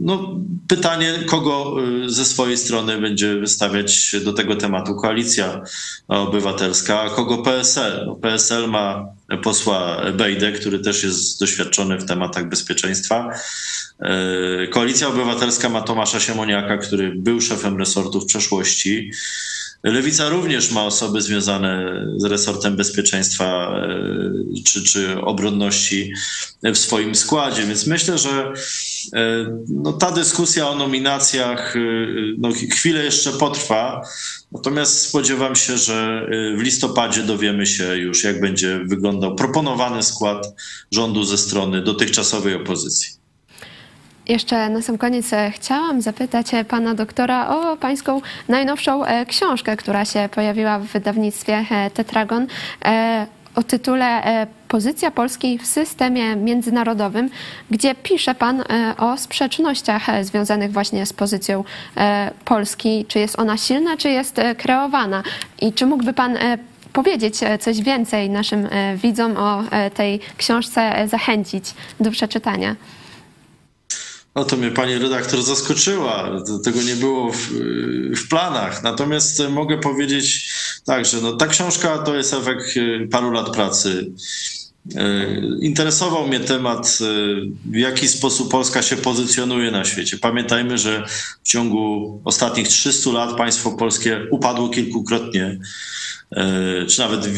no, pytanie, kogo e, ze swojej strony będzie wystawiać do tego tematu koalicja obywatelska, a kogo PSL. No, PSL ma posła Bejdę, który też jest doświadczony w tematach bezpieczeństwa. E, koalicja Obywatelska ma Tomasza Siemoniaka, który był szefem resortu w przeszłości. Lewica również ma osoby związane z resortem bezpieczeństwa e, czy, czy obronności w swoim składzie, więc myślę, że e, no, ta dyskusja o nominacjach e, no, chwilę jeszcze potrwa. Natomiast spodziewam się, że w listopadzie dowiemy się już, jak będzie wyglądał proponowany skład rządu ze strony dotychczasowej opozycji. Jeszcze na sam koniec e, chciałam zapytać e, pana doktora o pańską najnowszą e, książkę, która się pojawiła w wydawnictwie Tetragon o tytule Pozycja Polski w systemie międzynarodowym, gdzie pisze Pan o sprzecznościach związanych właśnie z pozycją Polski. Czy jest ona silna, czy jest kreowana? I czy mógłby Pan powiedzieć coś więcej naszym widzom o tej książce, zachęcić do przeczytania? No to mnie pani redaktor zaskoczyła. Tego nie było w, w, planach. Natomiast mogę powiedzieć tak, że no, ta książka to jest efekt y, paru lat pracy. Y, interesował mnie temat, y, w jaki sposób Polska się pozycjonuje na świecie. Pamiętajmy, że w ciągu ostatnich 300 lat państwo polskie upadło kilkukrotnie. Czy nawet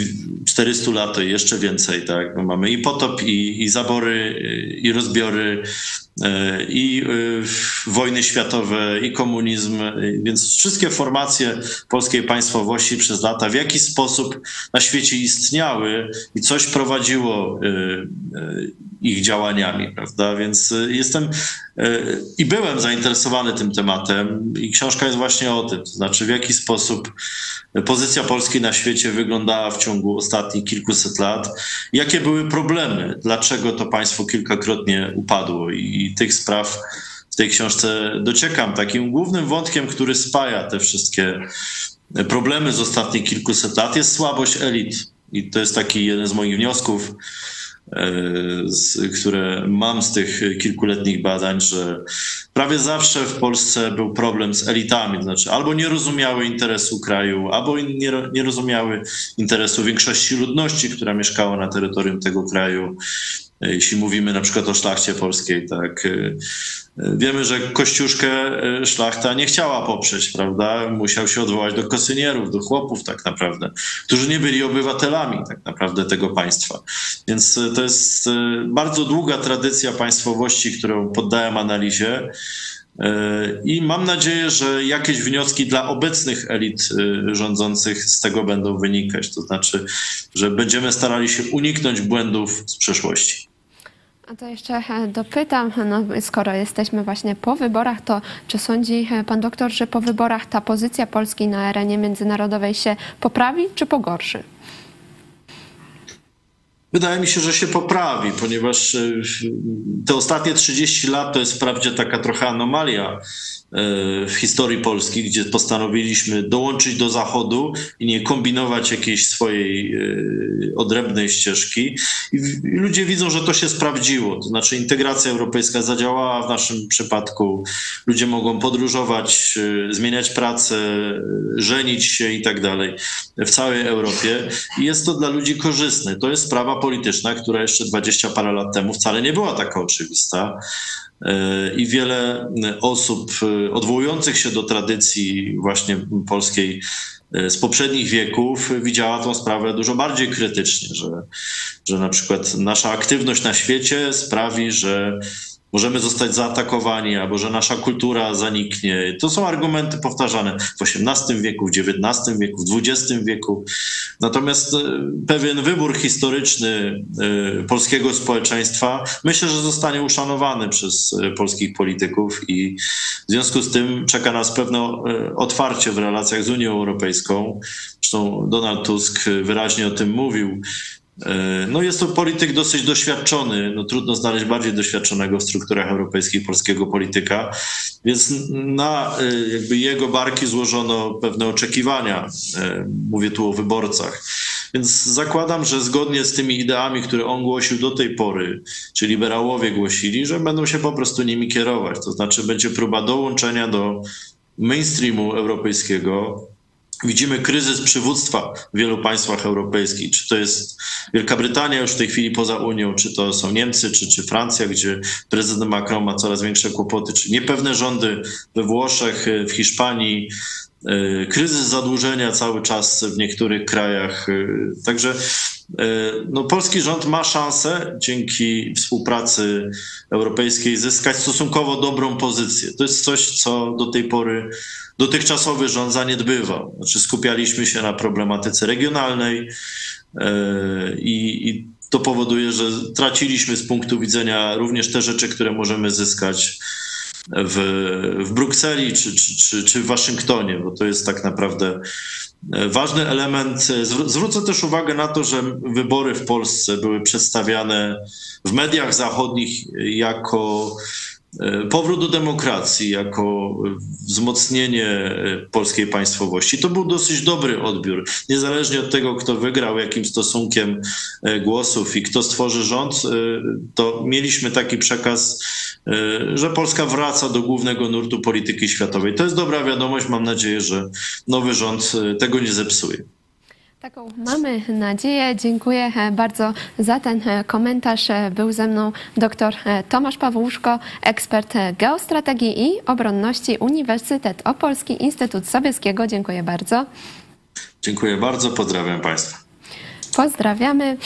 400 lat, to jeszcze więcej, tak? Mamy i potop, i, i zabory, i rozbiory, i e, wojny światowe, i komunizm, więc wszystkie formacje polskiej państwowości przez lata w jaki sposób na świecie istniały i coś prowadziło ich działaniami, prawda? Więc jestem i byłem zainteresowany tym tematem i książka jest właśnie o tym, to znaczy w jaki sposób pozycja Polski na świecie wyglądała w ciągu ostatnich kilkuset lat, jakie były problemy, dlaczego to państwo kilkakrotnie upadło i tych spraw w tej książce dociekam. Takim głównym wątkiem, który spaja te wszystkie problemy z ostatnich kilkuset lat jest słabość elit. I to jest taki jeden z moich wniosków które mam z tych kilkuletnich badań, że prawie zawsze w Polsce był problem z elitami, to znaczy albo nie rozumiały interesu kraju, albo nie, nie rozumiały interesu większości ludności, która mieszkała na terytorium tego kraju. E, jeśli mówimy na przykład o szlachcie polskiej, tak. E, wiemy, że Kościuszkę e, szlachta nie chciała poprzeć, prawda? Musiał się odwołać do kosynierów, do chłopów tak naprawdę, którzy nie byli obywatelami tak naprawdę tego państwa. Więc to jest bardzo długa tradycja państwowości, którą poddałem analizie. I mam nadzieję, że jakieś wnioski dla obecnych elit rządzących z tego będą wynikać. To znaczy, że będziemy starali się uniknąć błędów z przeszłości. A to jeszcze e, dopytam, no, skoro jesteśmy właśnie po wyborach, to czy sądzi e, pan doktor, że po wyborach ta pozycja Polski na arenie międzynarodowej się poprawi czy pogorszy? Wydaje mi się, że się poprawi, ponieważ e, te ostatnie 30 lat to jest wprawdzie taka trochę anomalia w historii Polski, gdzie postanowiliśmy dołączyć do Zachodu i nie kombinować jakiejś swojej odrębnej ścieżki. I ludzie widzą, że to się sprawdziło. To znaczy, integracja europejska zadziałała w naszym przypadku. Ludzie mogą podróżować, zmieniać pracę, żenić się i tak dalej w całej Europie. I jest to dla ludzi korzystne. To jest sprawa polityczna, która jeszcze 20 parę lat temu wcale nie była taka oczywista. E, I wiele osób e, odwołujących się do tradycji właśnie polskiej e, z poprzednich wieków widziała tą sprawę dużo bardziej krytycznie, że, że na przykład nasza aktywność na świecie sprawi, że możemy zostać zaatakowani, albo że nasza kultura zaniknie. To są argumenty powtarzane w XVIII wieku, w XIX wieku, w XX wieku. Natomiast e, pewien wybór historyczny e, polskiego społeczeństwa myślę, że zostanie uszanowany przez e, polskich polityków i w związku z tym czeka nas pewne otwarcie w relacjach z Unią Europejską. Zresztą Donald Tusk wyraźnie o tym mówił, no jest to polityk dosyć doświadczony, no trudno znaleźć bardziej doświadczonego w strukturach europejskich polskiego polityka, więc na e, jakby jego barki złożono pewne oczekiwania. E, mówię tu o wyborcach. Więc zakładam, że zgodnie z tymi ideami, które on głosił do tej pory, czy liberałowie głosili, że będą się po prostu nimi kierować. To znaczy będzie próba dołączenia do mainstreamu europejskiego, Widzimy kryzys przywództwa w wielu państwach europejskich. Czy to jest Wielka Brytania już w tej chwili poza Unią, czy to są Niemcy, czy, czy Francja, gdzie prezydent Macron ma coraz większe kłopoty, czy niepewne rządy we Włoszech, w Hiszpanii, e, kryzys zadłużenia cały czas w niektórych krajach. E, także no, polski rząd ma szansę dzięki współpracy europejskiej zyskać stosunkowo dobrą pozycję. To jest coś, co do tej pory dotychczasowy rząd zaniedbywał. Znaczy skupialiśmy się na problematyce regionalnej e, i, i to powoduje, że traciliśmy z punktu widzenia również te rzeczy, które możemy zyskać w, w Brukseli czy, czy, czy, czy w Waszyngtonie, bo to jest tak naprawdę e, ważny element. Zwrócę też uwagę na to, że wybory w Polsce były przedstawiane w mediach zachodnich jako E, powrót do demokracji jako wzmocnienie e, polskiej państwowości. To był dosyć dobry odbiór. Niezależnie od tego, kto wygrał, jakim stosunkiem e, głosów i kto stworzy rząd, to mieliśmy taki przekaz, że Polska wraca do głównego nurtu polityki światowej. To jest dobra wiadomość. Mam nadzieję, że nowy rząd tego nie zepsuje. Taką mamy nadzieję. Dziękuję e, bardzo za ten e, komentarz. E, był ze mną dr Tomasz Pawłuszko, ekspert geostrategii i obronności Uniwersytet Opolski Instytut Sobieskiego. Dziękuję bardzo. Dziękuję bardzo. Pozdrawiam Państwa. Pozdrawiamy.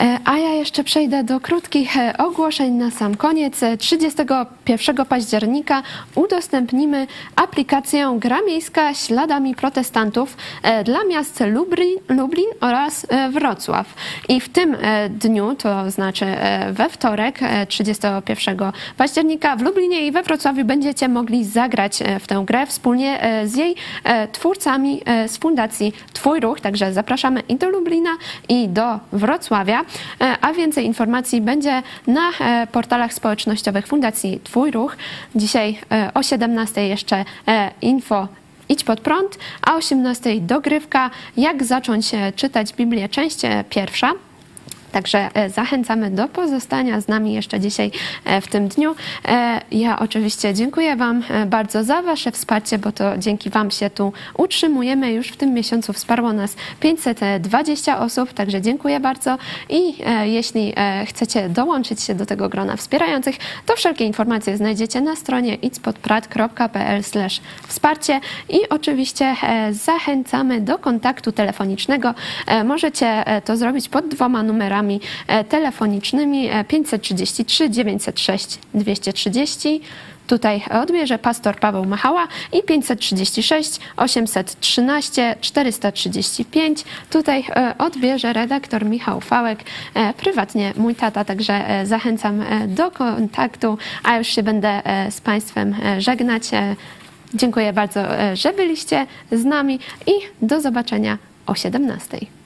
E, a ja jeszcze przejdę do krótkich e, ogłoszeń na sam koniec. 31 e, października udostępnimy aplikację Gra Miejska śladami protestantów dla miast Lublin, Lublin oraz Wrocław. I w tym dniu, to znaczy we wtorek 31 października w Lublinie i we Wrocławiu będziecie mogli zagrać w tę grę wspólnie z jej twórcami z Fundacji Twój Ruch. Także zapraszamy i do Lublina i do Wrocławia. E, a więcej informacji będzie na e, portalach społecznościowych Fundacji Twój Ruch. Dzisiaj e, o 17 jeszcze info Idź pod prąd, a o 18 dogrywka, jak zacząć czytać Biblię, część pierwsza. Także e, zachęcamy do pozostania z nami jeszcze dzisiaj e, w tym dniu. E, ja oczywiście dziękuję Wam bardzo za Wasze wsparcie, bo to dzięki Wam się tu utrzymujemy. Już w tym miesiącu wsparło nas 520 osób, także dziękuję bardzo. I jeśli chcecie dołączyć się do tego grona wspierających, to wszelkie informacje znajdziecie na stronie itspodprat.pl wsparcie i oczywiście zachęcamy do kontaktu telefonicznego. Możecie to zrobić pod dwoma numerami numerami e, telefonicznymi 533 906 230. Tutaj odbierze pastor Paweł Machała i 536 813 435. Tutaj e, odbierze redaktor Michał Fałek, e, prywatnie mój tata, także zachęcam do kontaktu, a już się będę z Państwem żegnać. Dziękuję bardzo, że byliście z nami i do zobaczenia o 17.